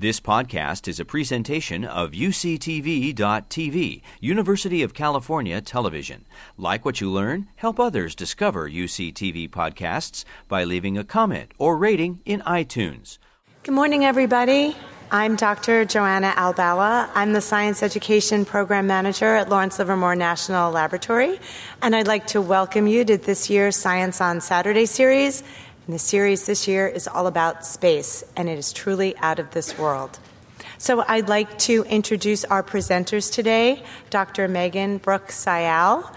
This podcast is a presentation of UCTV.tv, University of California Television. Like what you learn, help others discover UCTV podcasts by leaving a comment or rating in iTunes. Good morning, everybody. I'm Dr. Joanna Albawa. I'm the Science Education Program Manager at Lawrence Livermore National Laboratory, and I'd like to welcome you to this year's Science on Saturday series and the series this year is all about space, and it is truly out of this world. So I'd like to introduce our presenters today. Dr. Megan Bruck Syal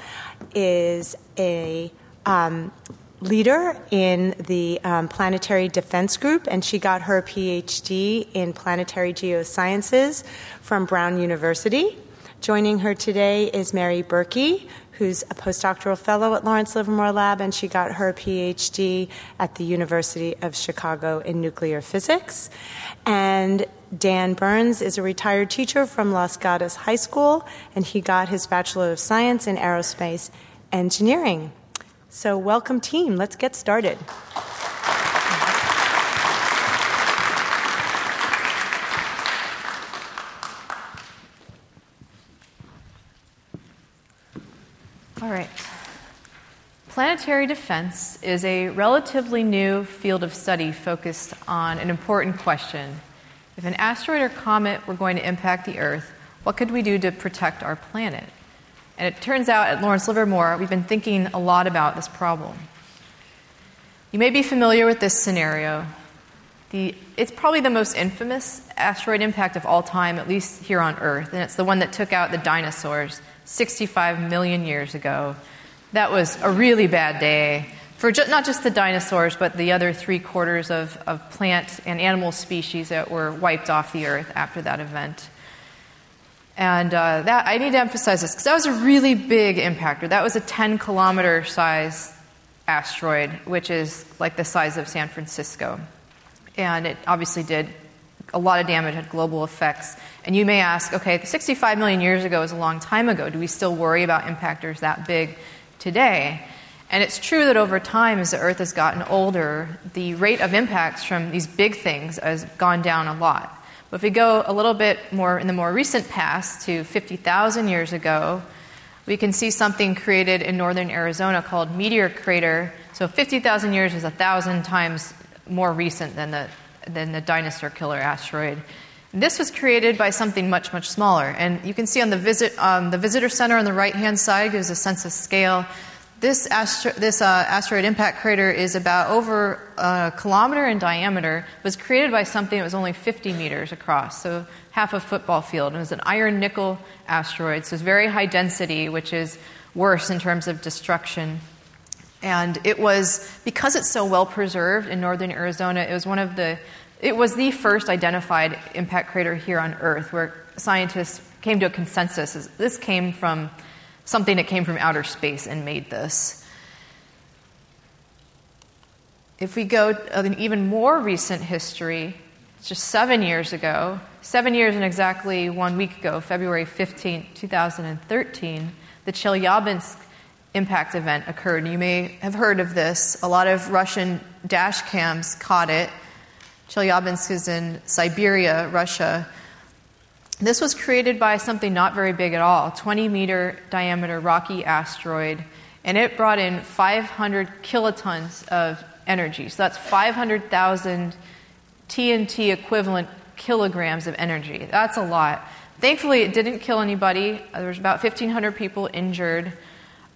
is a um, leader in the um, Planetary Defense Group, and she got her PhD in planetary geosciences from Brown University. Joining her today is Mary Burkey, who's a postdoctoral fellow at Lawrence Livermore Lab, and she got her PhD at the University of Chicago in nuclear physics. And Dan Burns is a retired teacher from Los Gatos High School, and he got his Bachelor of Science in Aerospace Engineering. So, welcome, team. Let's get started. All right. Planetary defense is a relatively new field of study focused on an important question. If an asteroid or comet were going to impact the Earth, what could we do to protect our planet? And it turns out at Lawrence Livermore, we've been thinking a lot about this problem. You may be familiar with this scenario. The, it's probably the most infamous asteroid impact of all time, at least here on Earth, and it's the one that took out the dinosaurs 65 million years ago. That was a really bad day for ju- not just the dinosaurs, but the other three quarters of, of plant and animal species that were wiped off the earth after that event. And uh, that, I need to emphasize this because that was a really big impactor. That was a 10 kilometer size asteroid, which is like the size of San Francisco. And it obviously did a lot of damage, had global effects. And you may ask, okay, 65 million years ago is a long time ago. Do we still worry about impactors that big today? And it's true that over time, as the Earth has gotten older, the rate of impacts from these big things has gone down a lot. But if we go a little bit more in the more recent past to 50,000 years ago, we can see something created in northern Arizona called Meteor Crater. So 50,000 years is a thousand times more recent than the than the dinosaur killer asteroid. This was created by something much, much smaller. And you can see on the, visit, um, the visitor center on the right hand side gives a sense of scale. This, astro- this uh, asteroid impact crater is about over a kilometer in diameter. Was created by something that was only 50 meters across, so half a football field. It was an iron nickel asteroid, so it's very high density, which is worse in terms of destruction. And it was, because it's so well preserved in northern Arizona, it was one of the, it was the first identified impact crater here on Earth where scientists came to a consensus. This came from something that came from outer space and made this. If we go an even more recent history, just seven years ago, seven years and exactly one week ago, February 15, 2013, the Chelyabinsk impact event occurred. You may have heard of this. A lot of Russian dash cams caught it. Chelyabinsk is in Siberia, Russia. This was created by something not very big at all 20 meter diameter rocky asteroid, and it brought in 500 kilotons of energy. So that's 500,000 TNT equivalent kilograms of energy. That's a lot. Thankfully, it didn't kill anybody. There was about 1,500 people injured.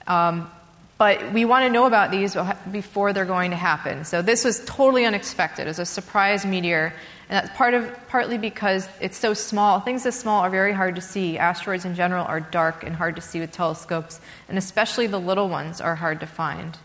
Um, but we want to know about these before they're going to happen. So this was totally unexpected. It was a surprise meteor, and that's part of partly because it's so small. Things this small are very hard to see. Asteroids in general are dark and hard to see with telescopes, and especially the little ones are hard to find.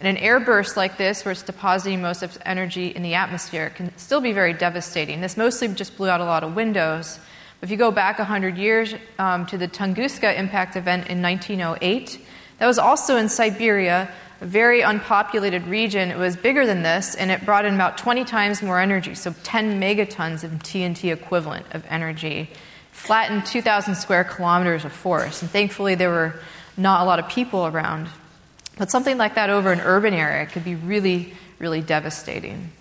And an airburst like this, where it's depositing most of its energy in the atmosphere, can still be very devastating. This mostly just blew out a lot of windows. But if you go back 100 years um, to the Tunguska impact event in 1908, that was also in Siberia, a very unpopulated region. It was bigger than this, and it brought in about 20 times more energy, so 10 megatons of TNT equivalent of energy, flattened 2,000 square kilometers of forest. And thankfully, there were not a lot of people around. But something like that over an urban area could be really, really devastating.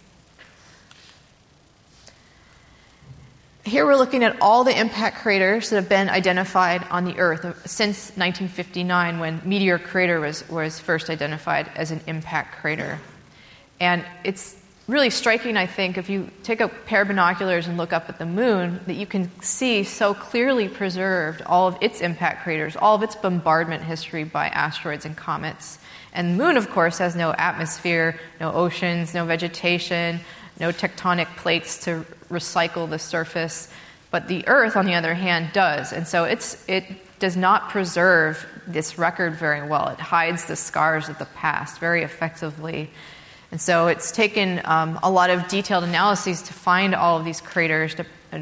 Here we're looking at all the impact craters that have been identified on the Earth since 1959, when Meteor Crater was, was first identified as an impact crater. And it's really striking, I think, if you take a pair of binoculars and look up at the moon, that you can see so clearly preserved all of its impact craters, all of its bombardment history by asteroids and comets. And the moon, of course, has no atmosphere, no oceans, no vegetation, no tectonic plates to recycle the surface. But the Earth, on the other hand, does. And so it's, it does not preserve this record very well. It hides the scars of the past very effectively. And so it's taken um, a lot of detailed analyses to find all of these craters,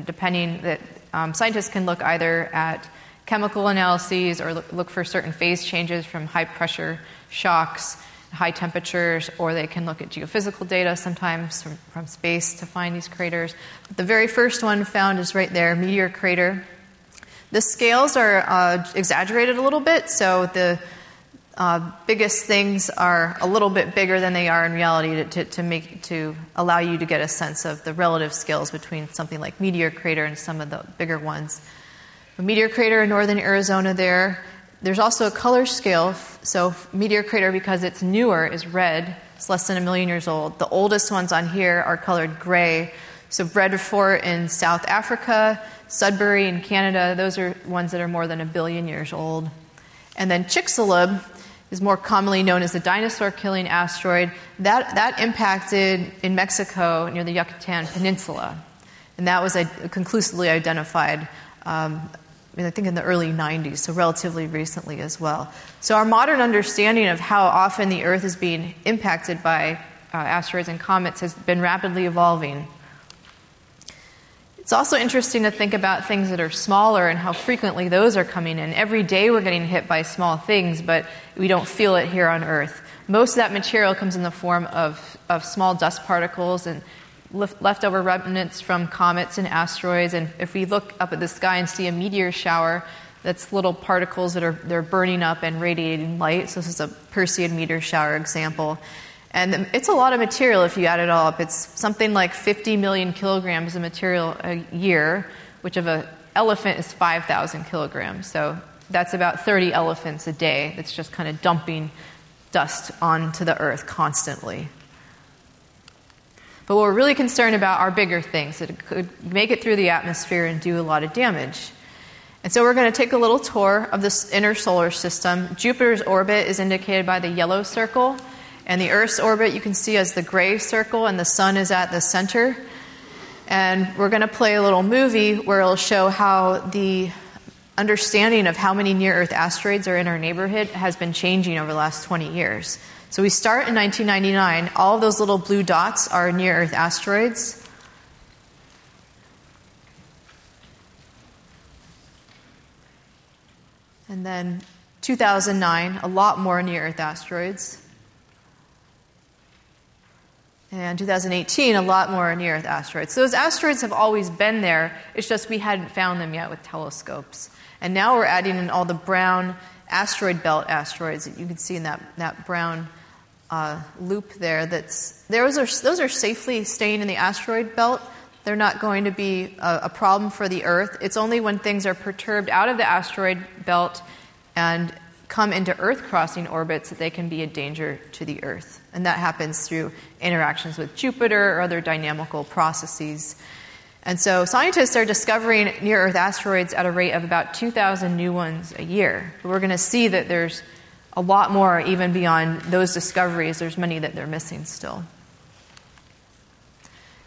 depending that um, scientists can look either at chemical analyses or look, look for certain phase changes from high pressure shocks high temperatures, or they can look at geophysical data sometimes from, from space to find these craters. But the very first one found is right there, Meteor Crater. The scales are uh, exaggerated a little bit, so the uh, biggest things are a little bit bigger than they are in reality to, to, to, make to allow you to get a sense of the relative scales between something like Meteor Crater and some of the bigger ones. A meteor crater in northern Arizona there there's also a color scale. So, meteor crater, because it's newer, is red. It's less than a million years old. The oldest ones on here are colored gray. So, Fort in South Africa, Sudbury in Canada, those are ones that are more than a billion years old. And then Chicxulub is more commonly known as the dinosaur killing asteroid. That, that impacted in Mexico near the Yucatan Peninsula. And that was conclusively identified um, I mean, I think in the early 90s, so relatively recently as well. So, our modern understanding of how often the Earth is being impacted by uh, asteroids and comets has been rapidly evolving. It's also interesting to think about things that are smaller and how frequently those are coming in. Every day we're getting hit by small things, but we don't feel it here on Earth. Most of that material comes in the form of, of small dust particles and leftover remnants from comets and asteroids. And if we look up at the sky and see a meteor shower, that's little particles that are they're burning up and radiating light. So this is a Perseid meteor shower example. And it's a lot of material if you add it all up. It's something like 50 million kilograms of material a year, which of an elephant is 5,000 kilograms. So that's about 30 elephants a day that's just kind of dumping dust onto the earth constantly. But we're really concerned about are bigger things that could make it through the atmosphere and do a lot of damage. And so we're going to take a little tour of this inner solar system. Jupiter's orbit is indicated by the yellow circle, and the Earth's orbit you can see as the gray circle, and the sun is at the center. And we're going to play a little movie where it'll show how the understanding of how many near Earth asteroids are in our neighborhood has been changing over the last 20 years. So we start in 1999. All those little blue dots are near Earth asteroids. And then 2009, a lot more near Earth asteroids. And 2018, a lot more near Earth asteroids. So those asteroids have always been there, it's just we hadn't found them yet with telescopes. And now we're adding in all the brown asteroid belt asteroids that you can see in that, that brown uh, loop there. That's those are those are safely staying in the asteroid belt. They're not going to be a, a problem for the Earth. It's only when things are perturbed out of the asteroid belt and come into Earth crossing orbits that they can be a danger to the Earth. And that happens through interactions with Jupiter or other dynamical processes. And so scientists are discovering near Earth asteroids at a rate of about 2,000 new ones a year. We're going to see that there's a lot more even beyond those discoveries. There's many that they're missing still.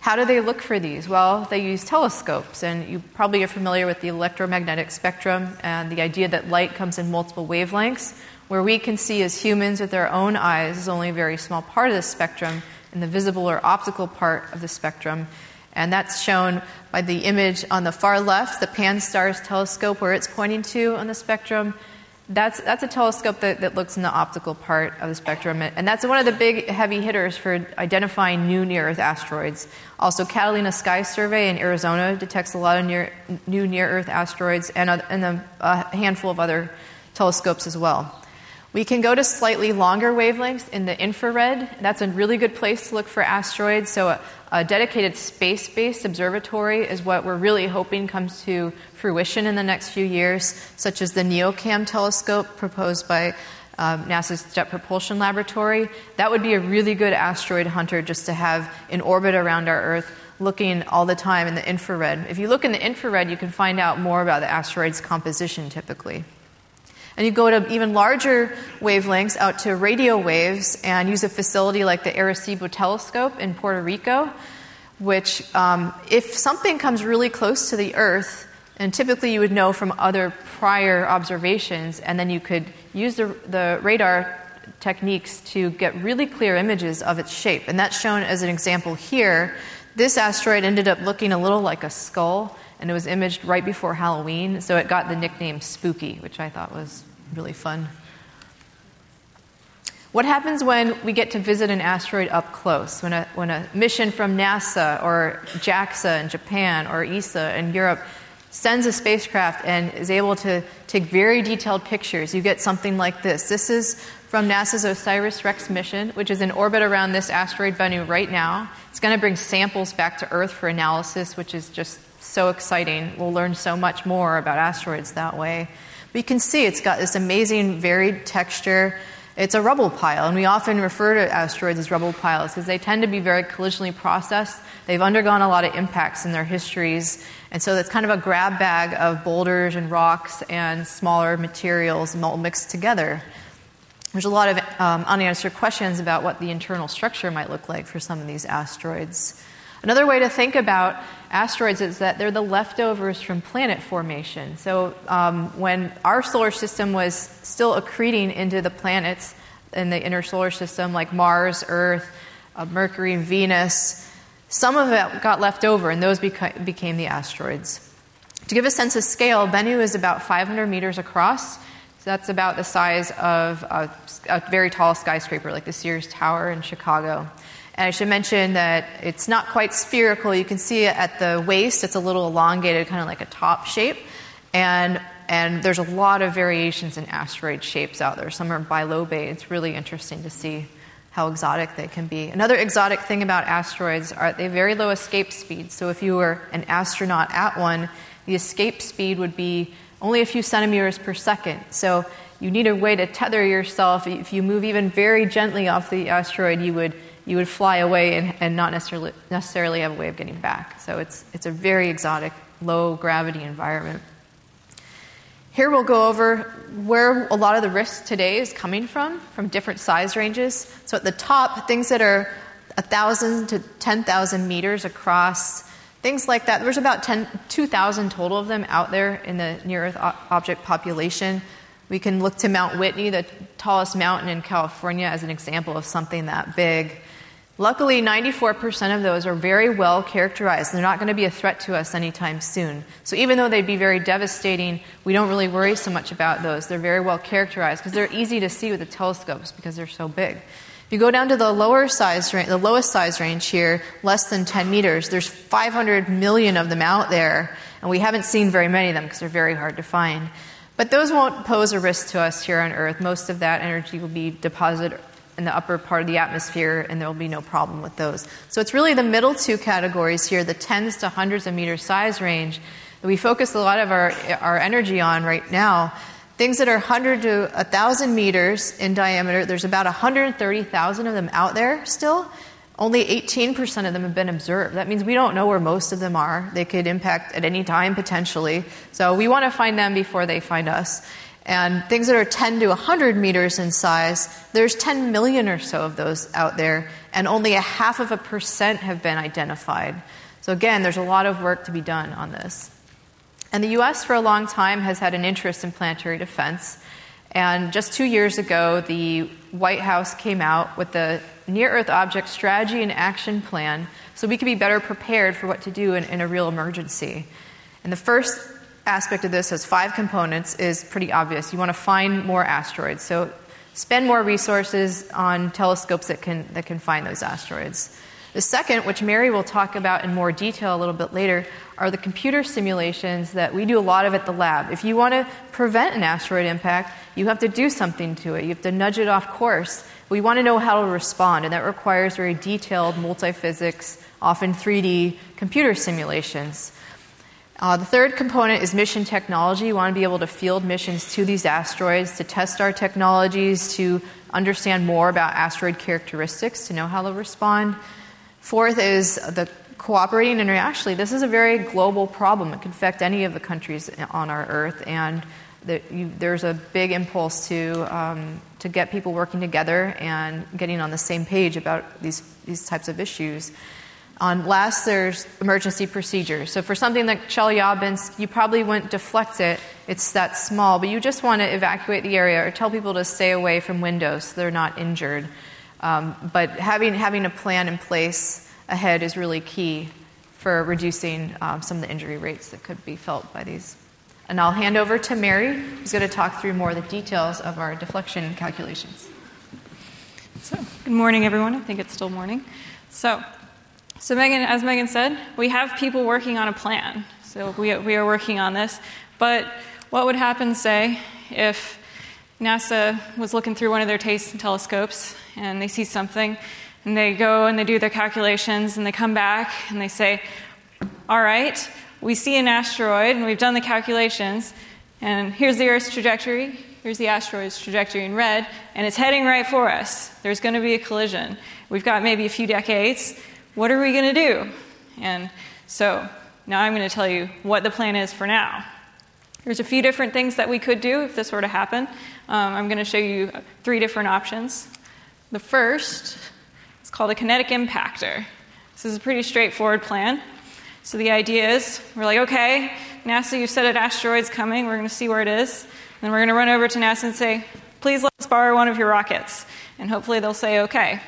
How do they look for these? Well, they use telescopes, and you probably are familiar with the electromagnetic spectrum and the idea that light comes in multiple wavelengths. Where we can see as humans with our own eyes is only a very small part of the spectrum, in the visible or optical part of the spectrum. And that's shown by the image on the far left, the Pan-STARRS telescope, where it's pointing to on the spectrum, that's, that's a telescope that, that looks in the optical part of the spectrum, and that's one of the big heavy hitters for identifying new near Earth asteroids. Also, Catalina Sky Survey in Arizona detects a lot of near, new near Earth asteroids and, a, and a, a handful of other telescopes as well. We can go to slightly longer wavelengths in the infrared. That's a really good place to look for asteroids. So, a, a dedicated space based observatory is what we're really hoping comes to fruition in the next few years, such as the NEOCAM telescope proposed by um, NASA's Jet Propulsion Laboratory. That would be a really good asteroid hunter just to have in orbit around our Earth looking all the time in the infrared. If you look in the infrared, you can find out more about the asteroid's composition typically. And you go to even larger wavelengths out to radio waves and use a facility like the Arecibo telescope in Puerto Rico, which, um, if something comes really close to the Earth, and typically you would know from other prior observations, and then you could use the, the radar techniques to get really clear images of its shape. And that's shown as an example here. This asteroid ended up looking a little like a skull, and it was imaged right before Halloween, so it got the nickname Spooky, which I thought was really fun. What happens when we get to visit an asteroid up close? When a, when a mission from NASA or JAXA in Japan or ESA in Europe sends a spacecraft and is able to take very detailed pictures, you get something like this. This is from NASA's OSIRIS REx mission, which is in orbit around this asteroid Bennu right now. It's going to bring samples back to Earth for analysis, which is just so exciting. We'll learn so much more about asteroids that way. But you can see it's got this amazing varied texture. It's a rubble pile, and we often refer to asteroids as rubble piles because they tend to be very collisionally processed. They've undergone a lot of impacts in their histories, and so it's kind of a grab bag of boulders and rocks and smaller materials all mixed together. There's a lot of um, unanswered questions about what the internal structure might look like for some of these asteroids. Another way to think about asteroids is that they're the leftovers from planet formation. So, um, when our solar system was still accreting into the planets in the inner solar system, like Mars, Earth, uh, Mercury, and Venus, some of it got left over, and those beca- became the asteroids. To give a sense of scale, Bennu is about 500 meters across. So that's about the size of a, a very tall skyscraper, like the Sears Tower in Chicago. And I should mention that it's not quite spherical. You can see at the waist, it's a little elongated, kind of like a top shape. And, and there's a lot of variations in asteroid shapes out there. Some are bilobate. It's really interesting to see how exotic they can be. Another exotic thing about asteroids are they have very low escape speed. So if you were an astronaut at one, the escape speed would be only a few centimeters per second. So you need a way to tether yourself. If you move even very gently off the asteroid, you would you would fly away and, and not necessarily, necessarily have a way of getting back. So it's, it's a very exotic, low gravity environment. Here we'll go over where a lot of the risk today is coming from, from different size ranges. So at the top, things that are 1,000 to 10,000 meters across, things like that. There's about 2,000 total of them out there in the near Earth object population. We can look to Mount Whitney, the tallest mountain in California, as an example of something that big. Luckily, 94% of those are very well characterized. They're not going to be a threat to us anytime soon. So, even though they'd be very devastating, we don't really worry so much about those. They're very well characterized because they're easy to see with the telescopes because they're so big. If you go down to the lower size range, the lowest size range here, less than 10 meters, there's 500 million of them out there, and we haven't seen very many of them because they're very hard to find. But those won't pose a risk to us here on Earth. Most of that energy will be deposited in the upper part of the atmosphere, and there will be no problem with those. So it's really the middle two categories here, the tens to hundreds of meter size range, that we focus a lot of our, our energy on right now. Things that are 100 to 1,000 meters in diameter, there's about 130,000 of them out there still. Only 18% of them have been observed. That means we don't know where most of them are. They could impact at any time potentially. So we want to find them before they find us. And things that are 10 to 100 meters in size, there's 10 million or so of those out there, and only a half of a percent have been identified. So, again, there's a lot of work to be done on this. And the US, for a long time, has had an interest in planetary defense. And just two years ago, the White House came out with the Near Earth Object Strategy and Action Plan so we could be better prepared for what to do in, in a real emergency. And the first aspect of this has five components is pretty obvious. You want to find more asteroids. So spend more resources on telescopes that can, that can find those asteroids. The second, which Mary will talk about in more detail a little bit later, are the computer simulations that we do a lot of at the lab. If you want to prevent an asteroid impact, you have to do something to it. You have to nudge it off course. We want to know how to respond, and that requires very detailed multi physics, often 3D computer simulations. Uh, the third component is mission technology. We want to be able to field missions to these asteroids, to test our technologies, to understand more about asteroid characteristics, to know how to respond. Fourth is the cooperating internationally. This is a very global problem. It can affect any of the countries on our Earth, and the, you, there's a big impulse to um, to get people working together and getting on the same page about these these types of issues. On last, there's emergency procedures. So for something like Chelyabinsk, you probably wouldn't deflect it. It's that small, but you just want to evacuate the area or tell people to stay away from windows so they're not injured. Um, but having having a plan in place ahead is really key for reducing um, some of the injury rates that could be felt by these. And I'll hand over to Mary, who's going to talk through more of the details of our deflection calculations. So, good morning, everyone. I think it's still morning. So, so, Megan, as Megan said, we have people working on a plan. So, we, we are working on this. But what would happen, say, if NASA was looking through one of their telescopes and they see something and they go and they do their calculations and they come back and they say, All right, we see an asteroid and we've done the calculations, and here's the Earth's trajectory, here's the asteroid's trajectory in red, and it's heading right for us. There's going to be a collision. We've got maybe a few decades what are we going to do? And so now I'm going to tell you what the plan is for now. There's a few different things that we could do if this were to happen. Um, I'm going to show you three different options. The first is called a kinetic impactor. This is a pretty straightforward plan. So the idea is we're like, okay, NASA, you said an asteroid's coming. We're going to see where it is. And we're going to run over to NASA and say, please let us borrow one of your rockets. And hopefully they'll say, okay.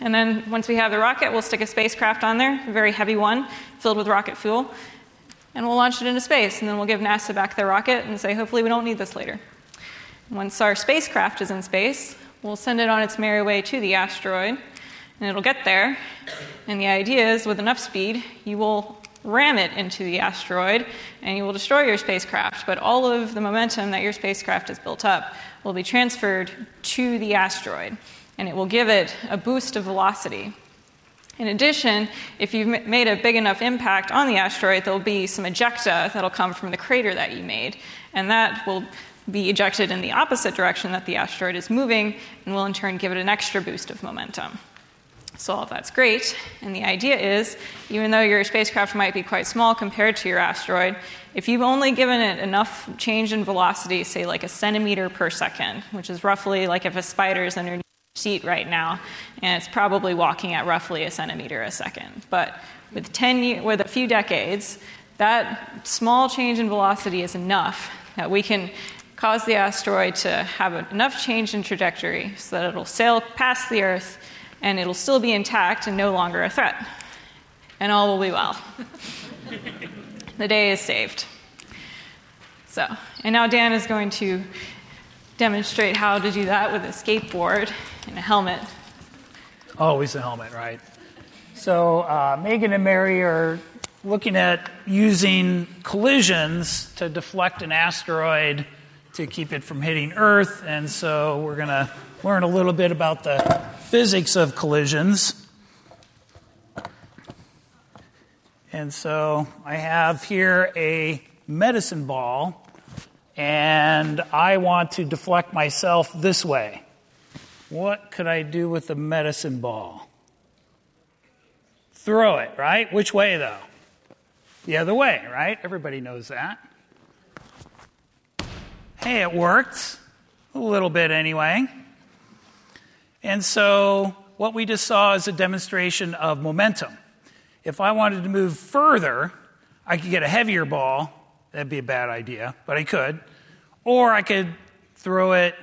And then once we have the rocket, we'll stick a spacecraft on there, a very heavy one, filled with rocket fuel, and we'll launch it into space. And then we'll give NASA back their rocket and say, hopefully, we don't need this later. Once our spacecraft is in space, we'll send it on its merry way to the asteroid, and it'll get there. And the idea is, with enough speed, you will ram it into the asteroid and you will destroy your spacecraft. But all of the momentum that your spacecraft has built up will be transferred to the asteroid and it will give it a boost of velocity. In addition, if you've made a big enough impact on the asteroid, there'll be some ejecta that'll come from the crater that you made, and that will be ejected in the opposite direction that the asteroid is moving, and will in turn give it an extra boost of momentum. So, all of that's great, and the idea is even though your spacecraft might be quite small compared to your asteroid, if you've only given it enough change in velocity, say like a centimeter per second, which is roughly like if a spider is underneath seat right now, and it's probably walking at roughly a centimeter a second. But with 10 with a few decades, that small change in velocity is enough that we can cause the asteroid to have enough change in trajectory so that it'll sail past the Earth and it'll still be intact and no longer a threat. And all will be well. the day is saved. So, and now Dan is going to demonstrate how to do that with a skateboard and a helmet. Always a helmet, right? So, uh, Megan and Mary are looking at using collisions to deflect an asteroid to keep it from hitting Earth. And so, we're going to learn a little bit about the physics of collisions. And so, I have here a medicine ball and I want to deflect myself this way. What could I do with the medicine ball? Throw it, right? Which way, though? The other way, right? Everybody knows that. Hey, it worked. A little bit, anyway. And so, what we just saw is a demonstration of momentum. If I wanted to move further, I could get a heavier ball That'd be a bad idea, but I could. Or I could throw it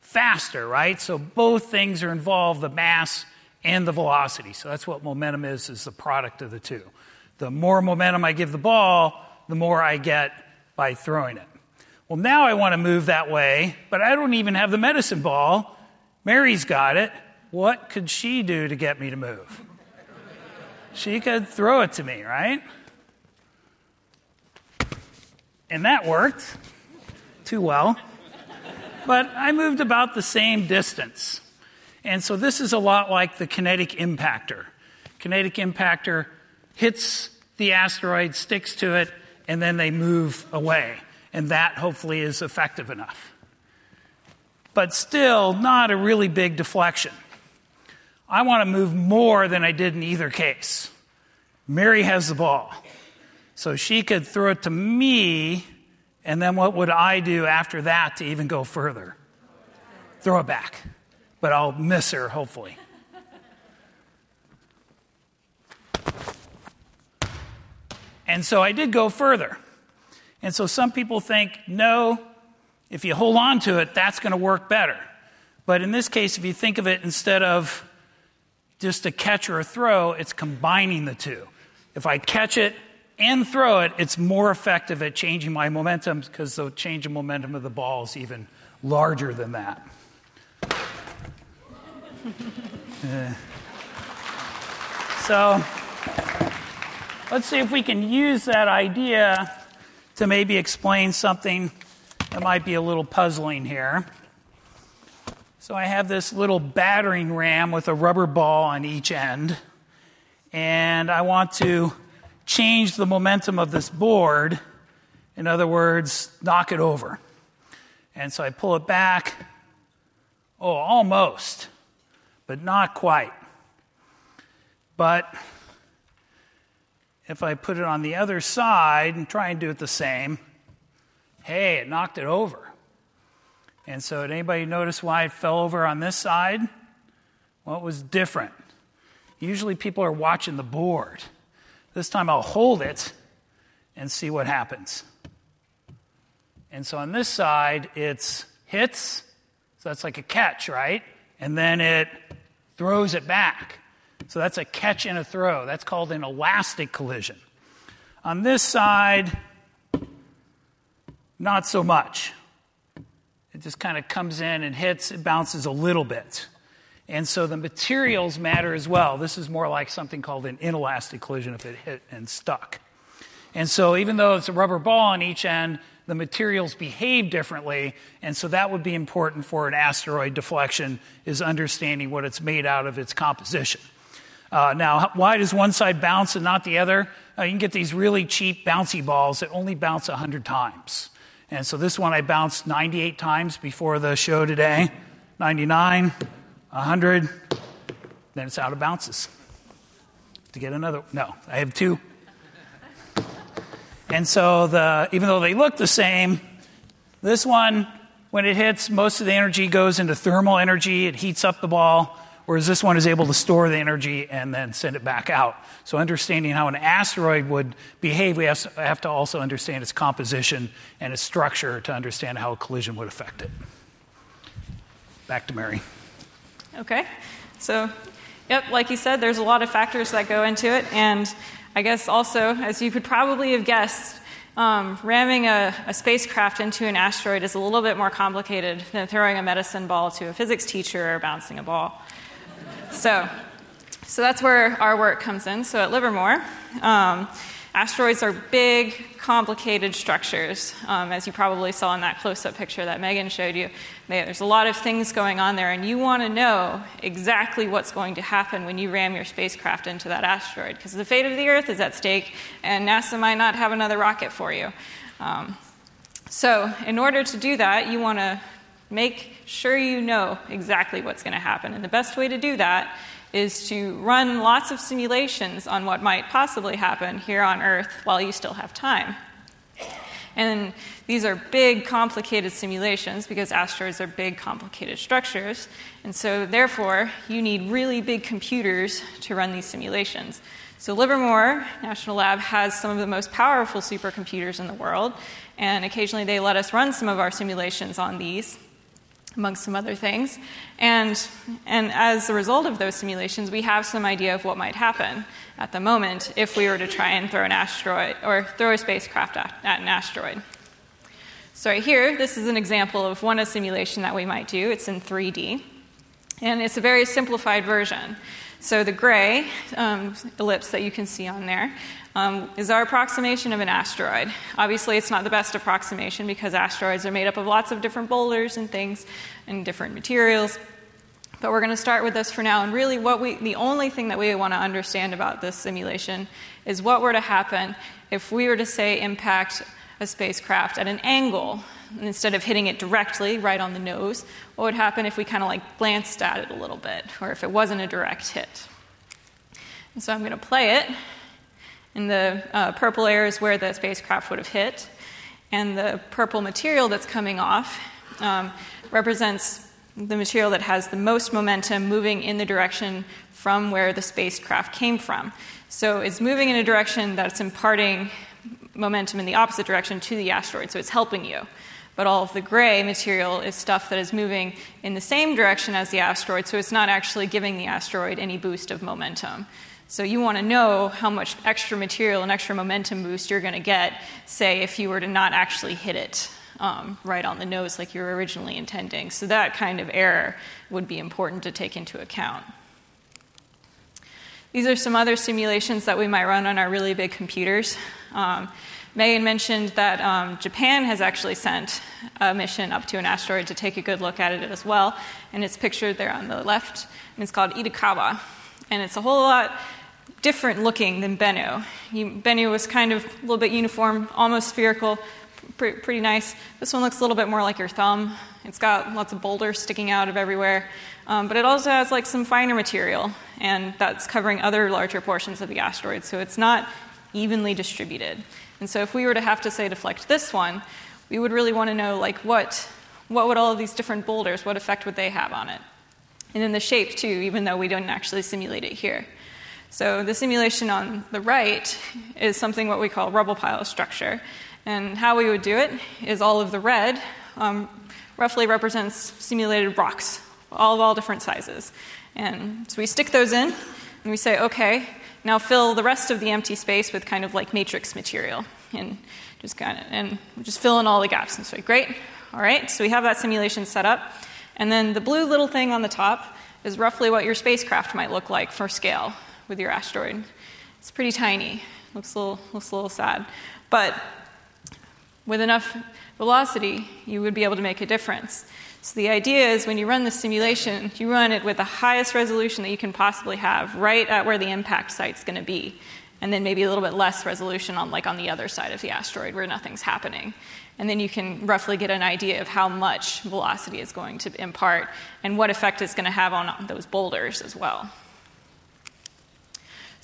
faster, right? So both things are involved the mass and the velocity. So that's what momentum is, is the product of the two. The more momentum I give the ball, the more I get by throwing it. Well, now I want to move that way, but I don't even have the medicine ball. Mary's got it. What could she do to get me to move? she could throw it to me, right? And that worked too well. But I moved about the same distance. And so this is a lot like the kinetic impactor. Kinetic impactor hits the asteroid, sticks to it, and then they move away. And that hopefully is effective enough. But still, not a really big deflection. I want to move more than I did in either case. Mary has the ball. So she could throw it to me, and then what would I do after that to even go further? Throw it back. But I'll miss her, hopefully. And so I did go further. And so some people think, no, if you hold on to it, that's going to work better. But in this case, if you think of it instead of just a catch or a throw, it's combining the two. If I catch it and throw it, it's more effective at changing my momentum because the change of momentum of the ball is even larger than that. uh, so let's see if we can use that idea to maybe explain something that might be a little puzzling here. So I have this little battering ram with a rubber ball on each end, and I want to change the momentum of this board. In other words, knock it over. And so I pull it back. Oh, almost, but not quite. But if I put it on the other side and try and do it the same, hey, it knocked it over. And so, did anybody notice why it fell over on this side? What was different? Usually, people are watching the board. This time, I'll hold it and see what happens. And so, on this side, it's hits, so that's like a catch, right? And then it throws it back. So, that's a catch and a throw. That's called an elastic collision. On this side, not so much. It just kind of comes in and hits, it bounces a little bit. And so the materials matter as well. This is more like something called an inelastic collision if it hit and stuck. And so even though it's a rubber ball on each end, the materials behave differently, and so that would be important for an asteroid deflection is understanding what it's made out of its composition. Uh, now, why does one side bounce and not the other? Uh, you can get these really cheap bouncy balls that only bounce 100 times. And so this one I bounced 98 times before the show today 99, 100, then it's out of bounces. To get another, no, I have two. And so the, even though they look the same, this one, when it hits, most of the energy goes into thermal energy. It heats up the ball whereas this one is able to store the energy and then send it back out. So, understanding how an asteroid would behave, we have to also understand its composition and its structure to understand how a collision would affect it. Back to Mary. Okay. So, yep, like you said, there's a lot of factors that go into it. And I guess also, as you could probably have guessed, um, ramming a, a, spacecraft into an asteroid is a little bit more complicated than throwing a medicine ball to a physics teacher or bouncing a ball. So, so that's where our work comes in. So at Livermore, um, asteroids are big, complicated structures, um, as you probably saw in that close up picture that Megan showed you. There's a lot of things going on there, and you want to know exactly what's going to happen when you ram your spacecraft into that asteroid, because the fate of the Earth is at stake, and NASA might not have another rocket for you. Um, so, in order to do that, you want to Make sure you know exactly what's going to happen. And the best way to do that is to run lots of simulations on what might possibly happen here on Earth while you still have time. And these are big, complicated simulations because asteroids are big, complicated structures. And so, therefore, you need really big computers to run these simulations. So, Livermore National Lab has some of the most powerful supercomputers in the world, and occasionally they let us run some of our simulations on these amongst some other things. And, and as a result of those simulations, we have some idea of what might happen at the moment if we were to try and throw an asteroid or throw a spacecraft at, at an asteroid. So, right here, this is an example of one a simulation that we might do. It's in 3D, and it's a very simplified version. So the gray um, ellipse that you can see on there um, is our approximation of an asteroid. Obviously, it's not the best approximation because asteroids are made up of lots of different boulders and things and different materials. But we're going to start with this for now. And really, what we, the only thing that we want to understand about this simulation is what were to happen if we were to, say, impact a spacecraft at an angle instead of hitting it directly right on the nose. What would happen if we kind of like glanced at it a little bit, or if it wasn't a direct hit? And so I'm going to play it. And the uh, purple air is where the spacecraft would have hit. And the purple material that's coming off um, represents the material that has the most momentum moving in the direction from where the spacecraft came from. So it's moving in a direction that's imparting momentum in the opposite direction to the asteroid, so it's helping you. But all of the gray material is stuff that is moving in the same direction as the asteroid, so it's not actually giving the asteroid any boost of momentum. So you want to know how much extra material and extra momentum boost you're going to get, say, if you were to not actually hit it um, right on the nose like you were originally intending. So that kind of error would be important to take into account. These are some other simulations that we might run on our really big computers. Um, Megan mentioned that um, Japan has actually sent a mission up to an asteroid to take a good look at it as well, and it's pictured there on the left, and it's called Itokawa. And it's a whole lot different looking than Bennu. Bennu was kind of a little bit uniform, almost spherical, pretty, pretty nice. This one looks a little bit more like your thumb. It's got lots of boulders sticking out of everywhere, um, but it also has like some finer material, and that's covering other larger portions of the asteroid, so it's not evenly distributed. And so if we were to have to say deflect this one, we would really want to know like what what would all of these different boulders, what effect would they have on it? And then the shape too, even though we don't actually simulate it here. So the simulation on the right is something what we call rubble pile structure. And how we would do it is all of the red um, roughly represents simulated rocks, all of all different sizes. And so we stick those in and we say, okay, now fill the rest of the empty space with kind of like matrix material and just kind of and just fill in all the gaps. And so great. All right. So we have that simulation set up. And then the blue little thing on the top is roughly what your spacecraft might look like for scale with your asteroid. It's pretty tiny. Looks a little, looks a little sad. But with enough velocity, you would be able to make a difference. So the idea is when you run the simulation, you run it with the highest resolution that you can possibly have, right at where the impact site's going to be, and then maybe a little bit less resolution on like on the other side of the asteroid where nothing's happening. And then you can roughly get an idea of how much velocity is going to impart and what effect it's going to have on those boulders as well.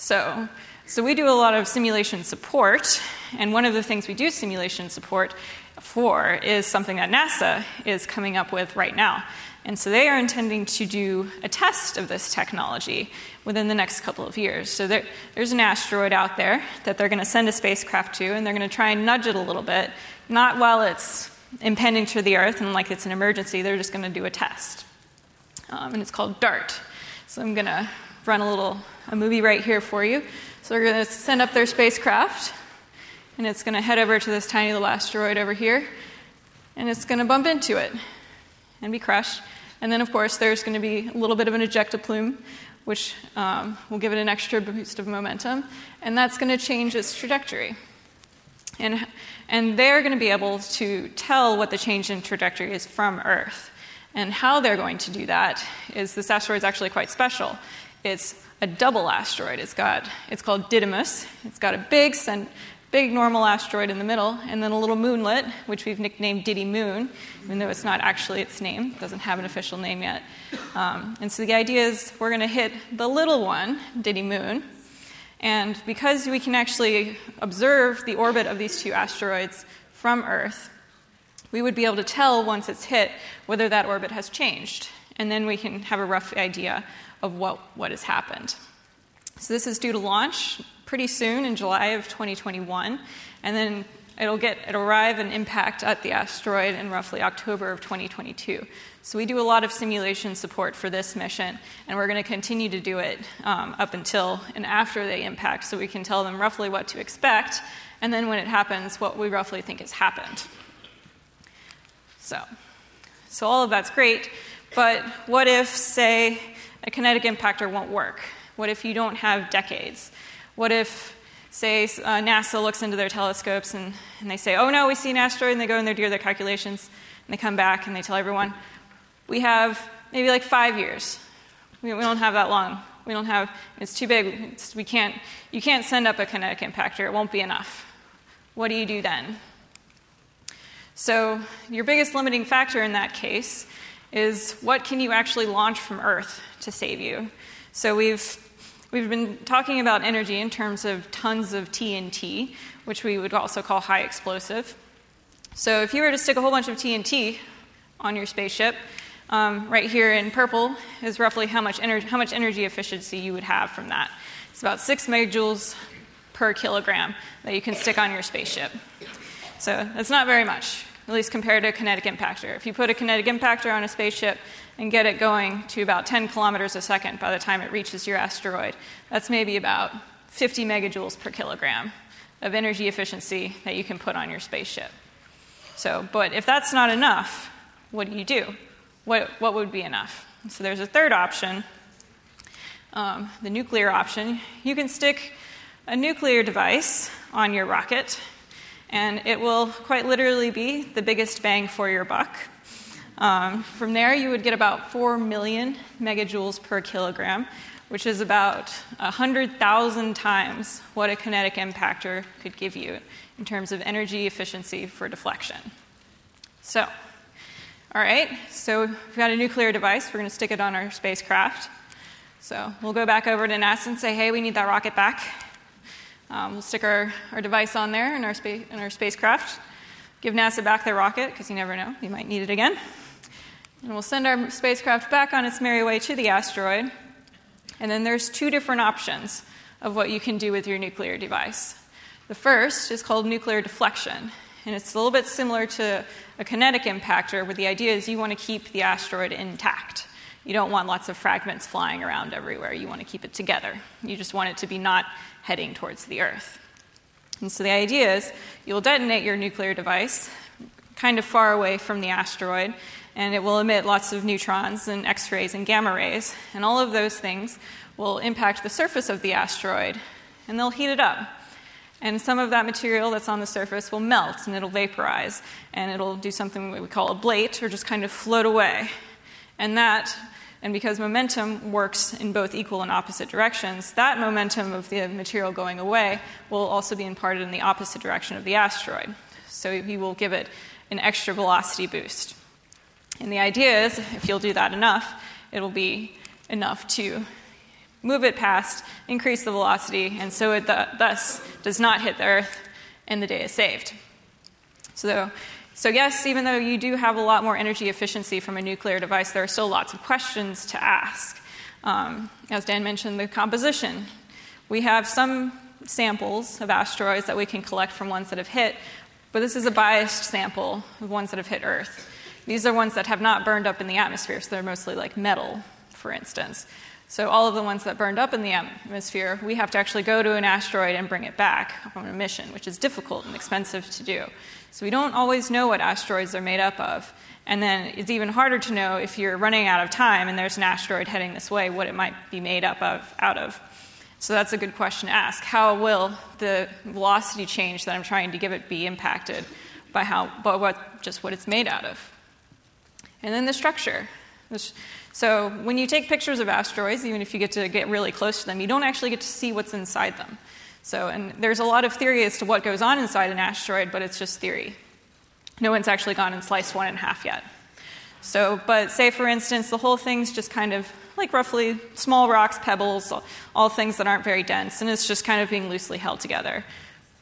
So, so we do a lot of simulation support, and one of the things we do simulation support for is something that NASA is coming up with right now. And so they are intending to do a test of this technology within the next couple of years. So there, there's an asteroid out there that they're going to send a spacecraft to, and they're going to try and nudge it a little bit, not while it's impending to the Earth and like it's an emergency, they're just going to do a test. Um, and it's called DART. So I'm going to run a little a movie right here for you. So they're going to send up their spacecraft, and it's going to head over to this tiny little asteroid over here, and it's going to bump into it and be crushed. And then, of course, there's going to be a little bit of an ejecta plume, which um, will give it an extra boost of momentum, and that's going to change its trajectory. And, and they're going to be able to tell what the change in trajectory is from Earth. And how they're going to do that is this asteroid is actually quite special. It's a double asteroid. It's got it's called Didymos. It's got a big big normal asteroid in the middle, and then a little moonlet, which we've nicknamed Didymoon, even though it's not actually its name. It doesn't have an official name yet. Um, and so the idea is we're going to hit the little one, Didymoon, and because we can actually observe the orbit of these two asteroids from Earth, we would be able to tell once it's hit whether that orbit has changed. And then we can have a rough idea of what, what has happened. So this is due to launch pretty soon in July of 2021, and then it'll get it'll arrive and impact at the asteroid in roughly October of 2022. So we do a lot of simulation support for this mission, and we're going to continue to do it um, up until and after they impact, so we can tell them roughly what to expect, and then when it happens, what we roughly think has happened. So, so all of that's great, but what if, say, a kinetic impactor won't work. What if you don't have decades? What if, say, uh, NASA looks into their telescopes and, and they say, oh no, we see an asteroid, and they go and they do their calculations, and they come back and they tell everyone, we have maybe like five years. We, we don't have that long. We don't have, it's too big. It's, we can't, you can't send up a kinetic impactor, it won't be enough. What do you do then? So, your biggest limiting factor in that case is what can you actually launch from Earth to save you? So, we've, we've been talking about energy in terms of tons of TNT, which we would also call high explosive. So, if you were to stick a whole bunch of TNT on your spaceship, um, right here in purple is roughly how much, ener- how much energy efficiency you would have from that. It's about six megajoules per kilogram that you can stick on your spaceship. So that's not very much, at least compared to a kinetic impactor. If you put a kinetic impactor on a spaceship and get it going to about 10 kilometers a second by the time it reaches your asteroid, that's maybe about 50 megajoules per kilogram of energy efficiency that you can put on your spaceship. So, but if that's not enough, what do you do? What, what would be enough? So there's a third option, um, the nuclear option. You can stick a nuclear device on your rocket, and it will quite literally be the biggest bang for your buck. Um, from there, you would get about 4 million megajoules per kilogram, which is about 100,000 times what a kinetic impactor could give you in terms of energy efficiency for deflection. So, all right, so we've got a nuclear device. We're going to stick it on our spacecraft. So we'll go back over to NASA and say, hey, we need that rocket back. Um, we'll stick our, our device on there in our, spa- in our spacecraft, give NASA back their rocket, because you never know, you might need it again. And we'll send our spacecraft back on its merry way to the asteroid. And then there's two different options of what you can do with your nuclear device. The first is called nuclear deflection, and it's a little bit similar to a kinetic impactor, where the idea is you want to keep the asteroid intact. You don't want lots of fragments flying around everywhere. You want to keep it together. You just want it to be not heading towards the Earth. And so the idea is you'll detonate your nuclear device kind of far away from the asteroid, and it will emit lots of neutrons and X rays and gamma rays. And all of those things will impact the surface of the asteroid, and they'll heat it up. And some of that material that's on the surface will melt and it'll vaporize, and it'll do something we call ablate, or just kind of float away. And that and because momentum works in both equal and opposite directions, that momentum of the material going away will also be imparted in the opposite direction of the asteroid. So you will give it an extra velocity boost. And the idea is if you'll do that enough, it'll be enough to move it past, increase the velocity, and so it th- thus does not hit the Earth, and the day is saved. So so, yes, even though you do have a lot more energy efficiency from a nuclear device, there are still lots of questions to ask. Um, as Dan mentioned, the composition. We have some samples of asteroids that we can collect from ones that have hit, but this is a biased sample of ones that have hit Earth. These are ones that have not burned up in the atmosphere, so they're mostly like metal, for instance. So, all of the ones that burned up in the atmosphere, we have to actually go to an asteroid and bring it back on a mission, which is difficult and expensive to do. So we don't always know what asteroids are made up of. And then it's even harder to know if you're running out of time and there's an asteroid heading this way, what it might be made up of, out of. So that's a good question to ask. How will the velocity change that I'm trying to give it be impacted by how, by what, just what it's made out of? And then the structure. So when you take pictures of asteroids, even if you get to get really close to them, you don't actually get to see what's inside them. So, and there's a lot of theory as to what goes on inside an asteroid, but it's just theory. No one's actually gone and sliced one in half yet. So, but say for instance, the whole thing's just kind of like roughly small rocks, pebbles, all things that aren't very dense, and it's just kind of being loosely held together.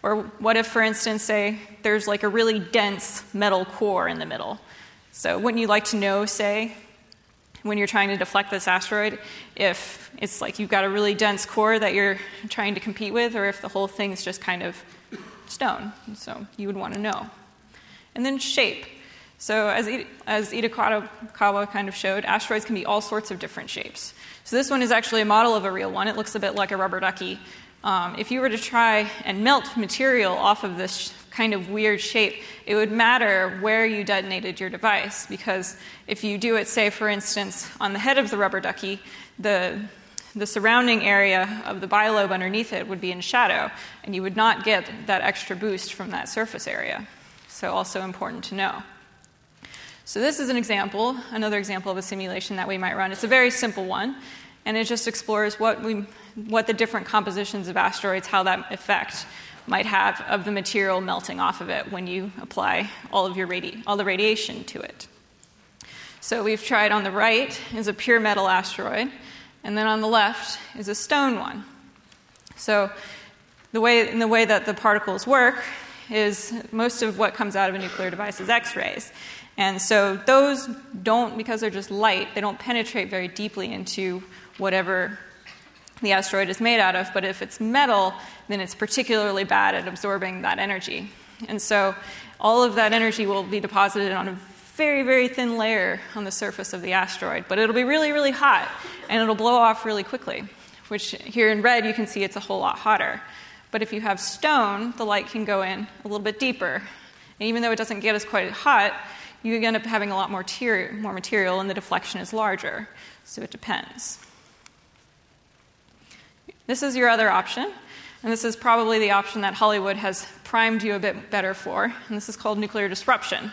Or what if, for instance, say there's like a really dense metal core in the middle? So, wouldn't you like to know, say, when you're trying to deflect this asteroid if it's like you've got a really dense core that you're trying to compete with, or if the whole thing's just kind of stone. So you would want to know. And then shape. So as, as Itokawa kind of showed, asteroids can be all sorts of different shapes. So this one is actually a model of a real one. It looks a bit like a rubber ducky. Um, if you were to try and melt material off of this kind of weird shape, it would matter where you detonated your device because if you do it, say, for instance, on the head of the rubber ducky, the, the surrounding area of the bilobe underneath it would be in shadow, and you would not get that extra boost from that surface area. So, also important to know. So, this is an example, another example of a simulation that we might run. It's a very simple one, and it just explores what, we, what the different compositions of asteroids, how that effect might have of the material melting off of it when you apply all of your radi- all the radiation to it. So we've tried on the right is a pure metal asteroid, and then on the left is a stone one. So the way, in the way that the particles work is most of what comes out of a nuclear device is X-rays. And so those don't, because they're just light, they don't penetrate very deeply into whatever the asteroid is made out of. But if it's metal, then it's particularly bad at absorbing that energy. And so all of that energy will be deposited on a very, very thin layer on the surface of the asteroid, but it'll be really, really hot and it'll blow off really quickly, which here in red you can see it's a whole lot hotter. But if you have stone, the light can go in a little bit deeper. And even though it doesn't get as quite hot, you end up having a lot more, ter- more material and the deflection is larger. So it depends. This is your other option. And this is probably the option that Hollywood has primed you a bit better for. And this is called nuclear disruption.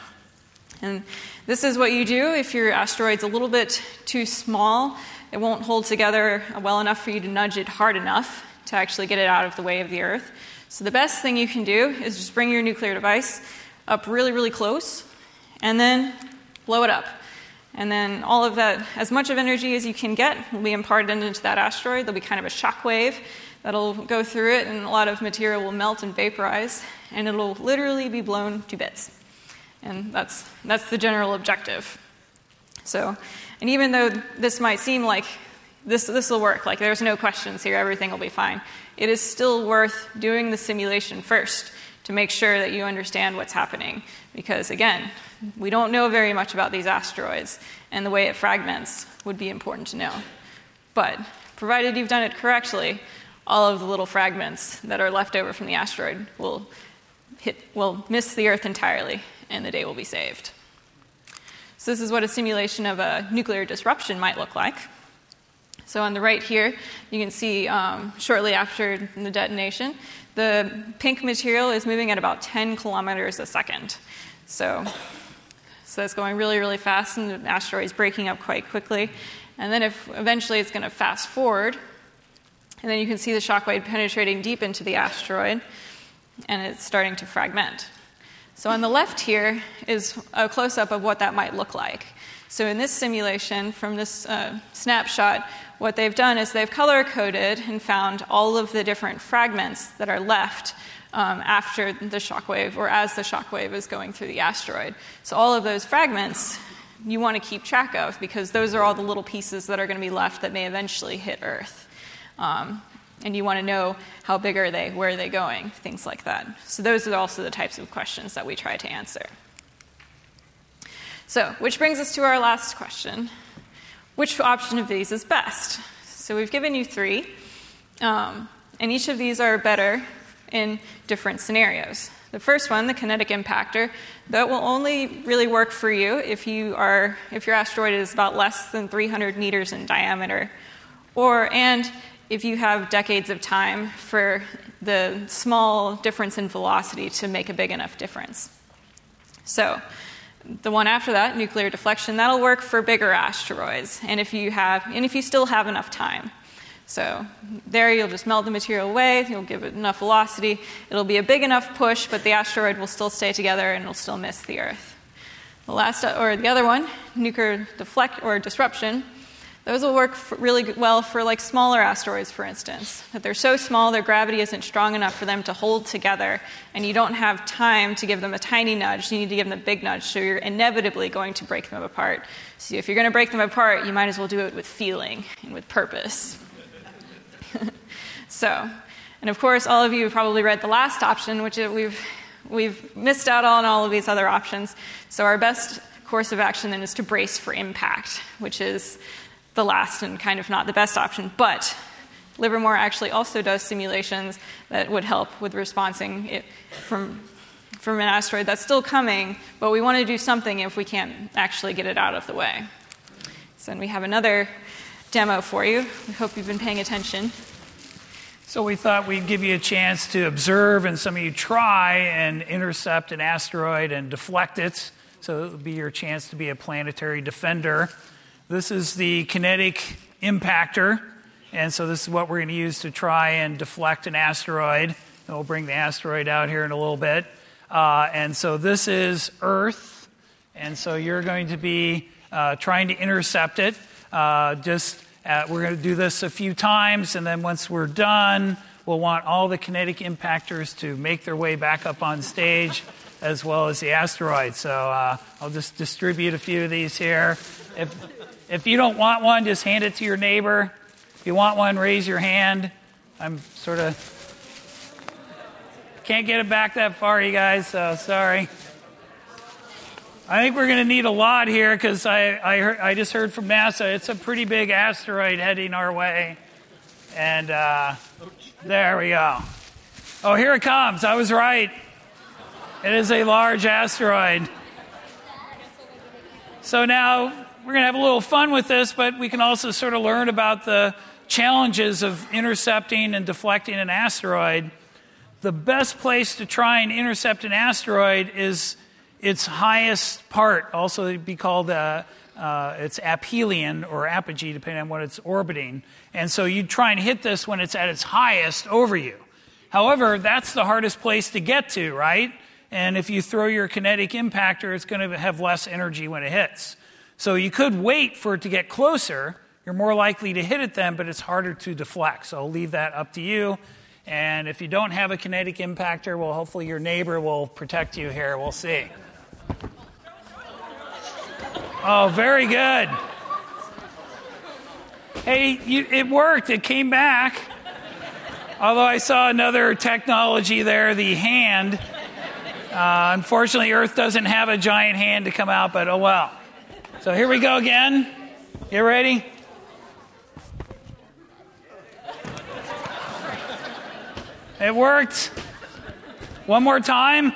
And this is what you do if your asteroid's a little bit too small. It won't hold together well enough for you to nudge it hard enough to actually get it out of the way of the Earth. So the best thing you can do is just bring your nuclear device up really, really close and then blow it up. And then all of that, as much of energy as you can get, will be imparted into that asteroid. There'll be kind of a shock wave that'll go through it, and a lot of material will melt and vaporize, and it'll literally be blown to bits. And that's, that's the general objective. So, and even though this might seem like this, this will work, like there's no questions here, everything will be fine, it is still worth doing the simulation first to make sure that you understand what's happening. Because again, we don't know very much about these asteroids, and the way it fragments would be important to know. But provided you've done it correctly, all of the little fragments that are left over from the asteroid will, hit, will miss the Earth entirely and the day will be saved. So, this is what a simulation of a nuclear disruption might look like. So, on the right here, you can see um, shortly after the detonation, the pink material is moving at about 10 kilometers a second. So, so it's going really, really fast, and the asteroid is breaking up quite quickly. And then, if eventually it's going to fast forward, and then you can see the shockwave penetrating deep into the asteroid, and it's starting to fragment. So on the left here is a close up of what that might look like. So in this simulation, from this uh, snapshot, what they've done is they've color coded and found all of the different fragments that are left um, after the shockwave or as the shockwave is going through the asteroid. So all of those fragments you want to keep track of because those are all the little pieces that are going to be left that may eventually hit Earth. Um, and you want to know how big are they, where are they going, things like that. So, those are also the types of questions that we try to answer. So, which brings us to our last question Which option of these is best? So, we've given you three, um, and each of these are better in different scenarios. The first one, the kinetic impactor, that will only really work for you if you are if your asteroid is about less than 300 meters in diameter, or and if you have decades of time for the small difference in velocity to make a big enough difference. So, the one after that, nuclear deflection, that'll work for bigger asteroids, and if you have, and if you still have enough time. So there, you'll just melt the material away. You'll give it enough velocity. It'll be a big enough push, but the asteroid will still stay together and it'll still miss the Earth. The last, or the other one, nuclear deflect or disruption, those will work really well for like smaller asteroids, for instance. That they're so small, their gravity isn't strong enough for them to hold together, and you don't have time to give them a tiny nudge. You need to give them a big nudge, so you're inevitably going to break them apart. So if you're going to break them apart, you might as well do it with feeling and with purpose. So, and of course, all of you probably read the last option, which we've we've missed out on all of these other options. So our best course of action then is to brace for impact, which is the last and kind of not the best option. But Livermore actually also does simulations that would help with responding from, from an asteroid that's still coming, but we want to do something if we can't actually get it out of the way. So then we have another demo for you. We hope you've been paying attention. So we thought we'd give you a chance to observe and some of you try and intercept an asteroid and deflect it. So it would be your chance to be a planetary defender. This is the kinetic impactor. And so this is what we're going to use to try and deflect an asteroid. And we'll bring the asteroid out here in a little bit. Uh, and so this is Earth. And so you're going to be uh, trying to intercept it. Uh, just uh, we're going to do this a few times, and then once we're done, we'll want all the kinetic impactors to make their way back up on stage, as well as the asteroid. So uh, I'll just distribute a few of these here. If, if you don't want one, just hand it to your neighbor. If you want one, raise your hand. I'm sort of can't get it back that far, you guys, so sorry. I think we're going to need a lot here because I, I, I, just heard from NASA it's a pretty big asteroid heading our way. And uh, there we go. Oh, here it comes. I was right. It is a large asteroid. So now we're going to have a little fun with this, but we can also sort of learn about the challenges of intercepting and deflecting an asteroid. The best place to try and intercept an asteroid is its highest part, also be called uh, uh, its aphelion or apogee, depending on what it's orbiting. And so you try and hit this when it's at its highest over you. However, that's the hardest place to get to, right? And if you throw your kinetic impactor, it's going to have less energy when it hits. So you could wait for it to get closer. You're more likely to hit it then, but it's harder to deflect. So I'll leave that up to you. And if you don't have a kinetic impactor, well, hopefully your neighbor will protect you here. We'll see. Oh, very good. Hey, you, it worked. It came back. Although I saw another technology there, the hand. Uh, unfortunately, Earth doesn't have a giant hand to come out, but oh well. So here we go again. You ready? It worked. One more time.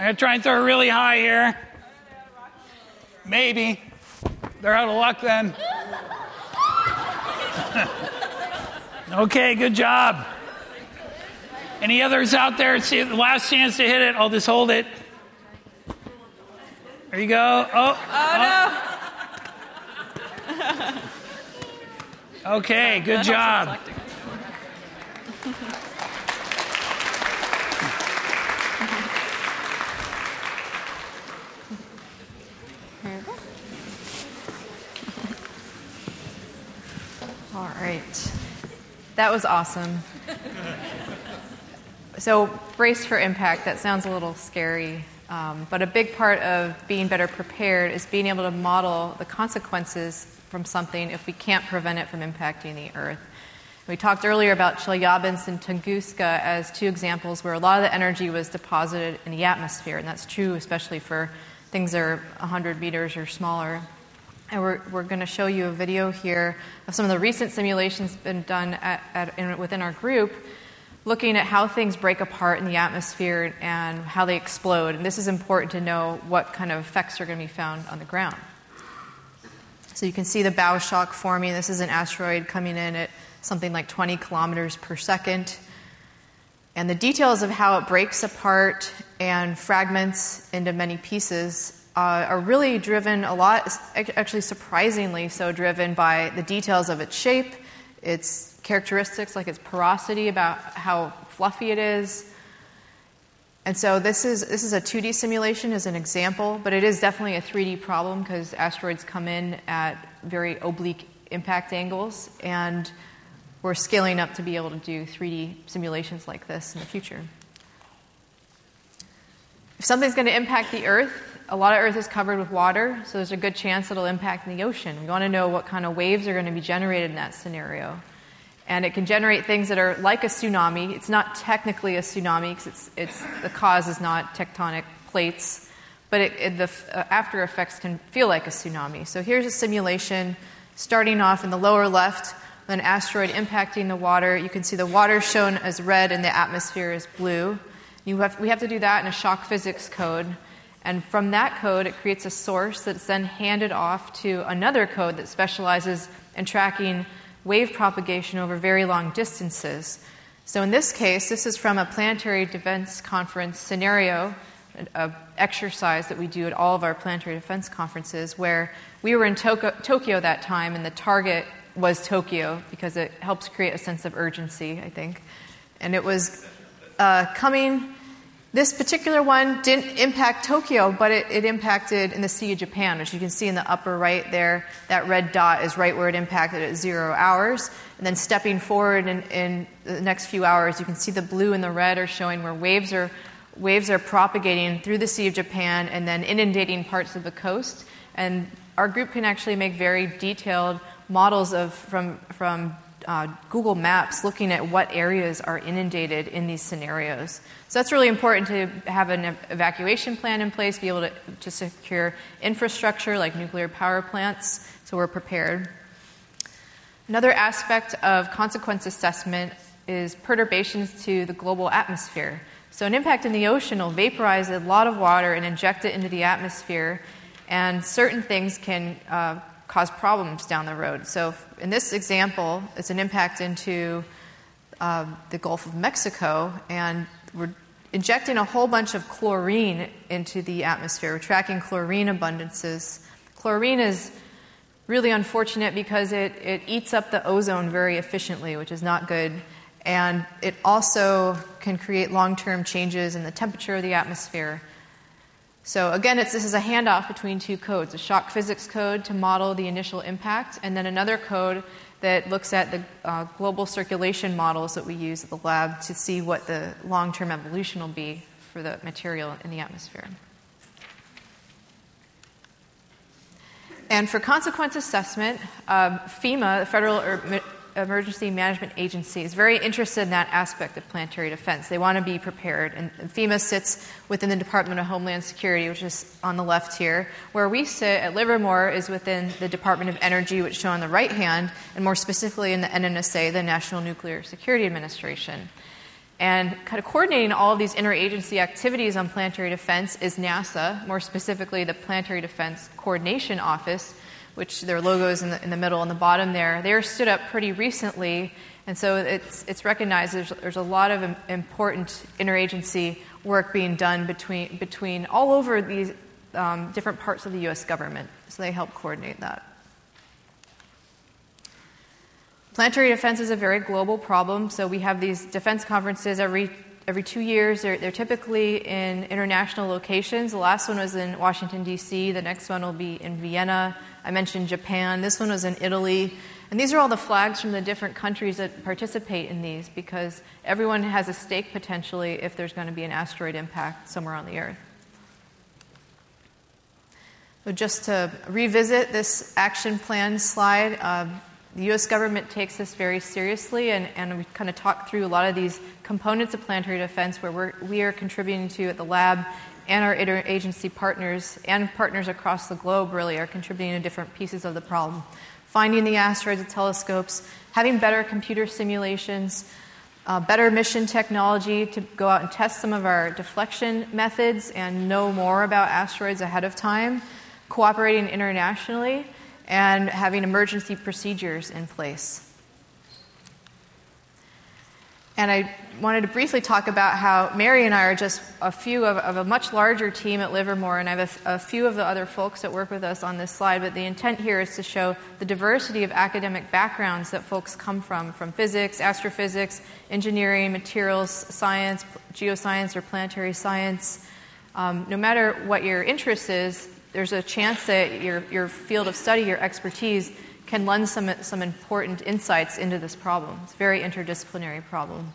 I'm going to try and throw it really high here. Maybe. They're out of luck then. okay, good job. Any others out there? See the last chance to hit it. I'll just hold it. There you go. Oh. Oh, no. Oh. okay, good job. All right. That was awesome. so, brace for impact, that sounds a little scary. Um, but a big part of being better prepared is being able to model the consequences from something if we can't prevent it from impacting the Earth. We talked earlier about Chelyabinsk and Tunguska as two examples where a lot of the energy was deposited in the atmosphere, and that's true especially for things that are 100 meters or smaller. And we're, we're going to show you a video here of some of the recent simulations been done at, at, in, within our group, looking at how things break apart in the atmosphere and how they explode. And this is important to know what kind of effects are going to be found on the ground. So you can see the bow shock forming. This is an asteroid coming in at something like 20 kilometers per second. And the details of how it breaks apart and fragments into many pieces uh, are really driven a lot, actually surprisingly so driven by the details of its shape, its characteristics like its porosity, about how fluffy it is. And so this is this is a 2D simulation as an example, but it is definitely a 3D problem because asteroids come in at very oblique impact angles, and we're scaling up to be able to do 3D simulations like this in the future. If something's going to impact the Earth, a lot of Earth is covered with water, so there's a good chance it'll impact the ocean. We want to know what kind of waves are going to be generated in that scenario. And it can generate things that are like a tsunami. It's not technically a tsunami because it's, it's, the cause is not tectonic plates, but it, it, the uh, after effects can feel like a tsunami. So here's a simulation starting off in the lower left, an asteroid impacting the water. You can see the water shown as red and the atmosphere is blue. You Have, we have to do that in a shock physics code. And from that code, it creates a source that's then handed off to another code that specializes in tracking wave propagation over very long distances. So, in this case, this is from a planetary defense conference scenario, an exercise that we do at all of our planetary defense conferences, where we were in Tokyo, Tokyo that time, and the target was Tokyo because it helps create a sense of urgency, I think. And it was uh, coming this particular one didn't impact Tokyo, but it, it, impacted in the Sea of Japan, which you can see in the upper right there. That red dot is right where it impacted at zero hours. And then stepping forward in, in the next few hours, you can see the blue and the red are showing where waves are, waves are propagating through the Sea of Japan and then inundating parts of the coast. And our group can actually make very detailed models of, from, from uh, Google Maps looking at what areas are inundated in these scenarios. So that's really important to have an evacuation plan in place, be able to, to secure infrastructure like nuclear power plants, so we're prepared. Another aspect of consequence assessment is perturbations to the global atmosphere. So, an impact in the ocean will vaporize a lot of water and inject it into the atmosphere, and certain things can uh, cause problems down the road. So, in this example, it's an impact into uh, the Gulf of Mexico, and we're injecting a whole bunch of chlorine into the atmosphere. We're tracking chlorine abundances. Chlorine is really unfortunate because it, it eats up the ozone very efficiently, which is not good. And it also can create long term changes in the temperature of the atmosphere. So again, this is a handoff between two codes, a shock physics code to model the initial impact, and then another code that looks at the uh, global circulation models that we use at the lab to see what the long-term evolution will be for the material in the atmosphere. And for consequence assessment, uh, FEMA, the Federal Emergency Management Agency is very interested in that aspect of planetary defense. They want to be prepared. And FEMA sits within the Department of Homeland Security, which is on the left here. Where we sit at Livermore is within the Department of Energy, which is shown on the right hand, and more specifically in the NNSA, the National Nuclear Security Administration. And kind of coordinating all of these interagency activities on planetary defense is NASA, more specifically the Planetary Defense Coordination Office, which their logos in the, in the middle and the bottom there, they are stood up pretty recently. And so it's, it's recognized there's, there's a lot of important interagency work being done between, between all over these um, different parts of the US government. So they help coordinate that. Planetary defense is a very global problem, so we have these defense conferences every every two years. They're, they're, typically in international locations. The last one was in Washington, D.C., the next one will be in Vienna. I mentioned Japan. This one was in Italy. And these are all the flags from the different countries that participate in these because everyone has a stake potentially if there's going to be an asteroid impact somewhere on the Earth. So, just to revisit this action plan slide, uh, the US government takes this very seriously, and, and we kind of talked through a lot of these components of planetary defense where we're, we are contributing to at the lab and our interagency partners and partners across the globe really are contributing to different pieces of the problem. Finding the asteroids with telescopes, having better computer simulations, uh, better mission technology to go out and test some of our deflection methods and know more about asteroids ahead of time, cooperating internationally, and having emergency procedures in place. And I wanted to briefly talk about how Mary and I are just a few of, of a much larger team at Livermore, and I have a, a, few of the other folks that work with us on this slide. But the intent here is to show the diversity of academic backgrounds that folks come from from physics, astrophysics, engineering, materials science, geoscience, or planetary science. Um, no matter what your interest is, there's a chance that your, your field of study, your expertise, can lend some, some important insights into this problem. It's a very interdisciplinary problem.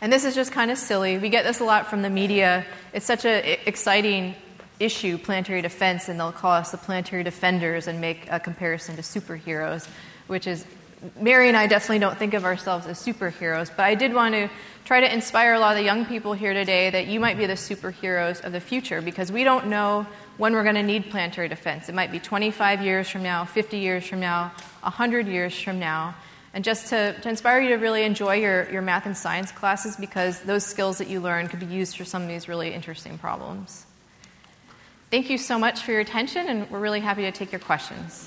And this is just kind of silly. We get this a lot from the media. It's such an exciting issue, planetary defense, and they'll call us the planetary defenders and make a comparison to superheroes, which is, Mary and I definitely don't think of ourselves as superheroes, but I did want to try to inspire a lot of the young people here today that you might be the superheroes of the future because we don't know when we're going to need planetary defense. It might be 25 years from now, 50 years from now, 100 years from now. And just to, to inspire you to really enjoy your, your math and science classes because those skills that you learn could be used for some of these really interesting problems. Thank you so much for your attention, and we're really happy to take your questions.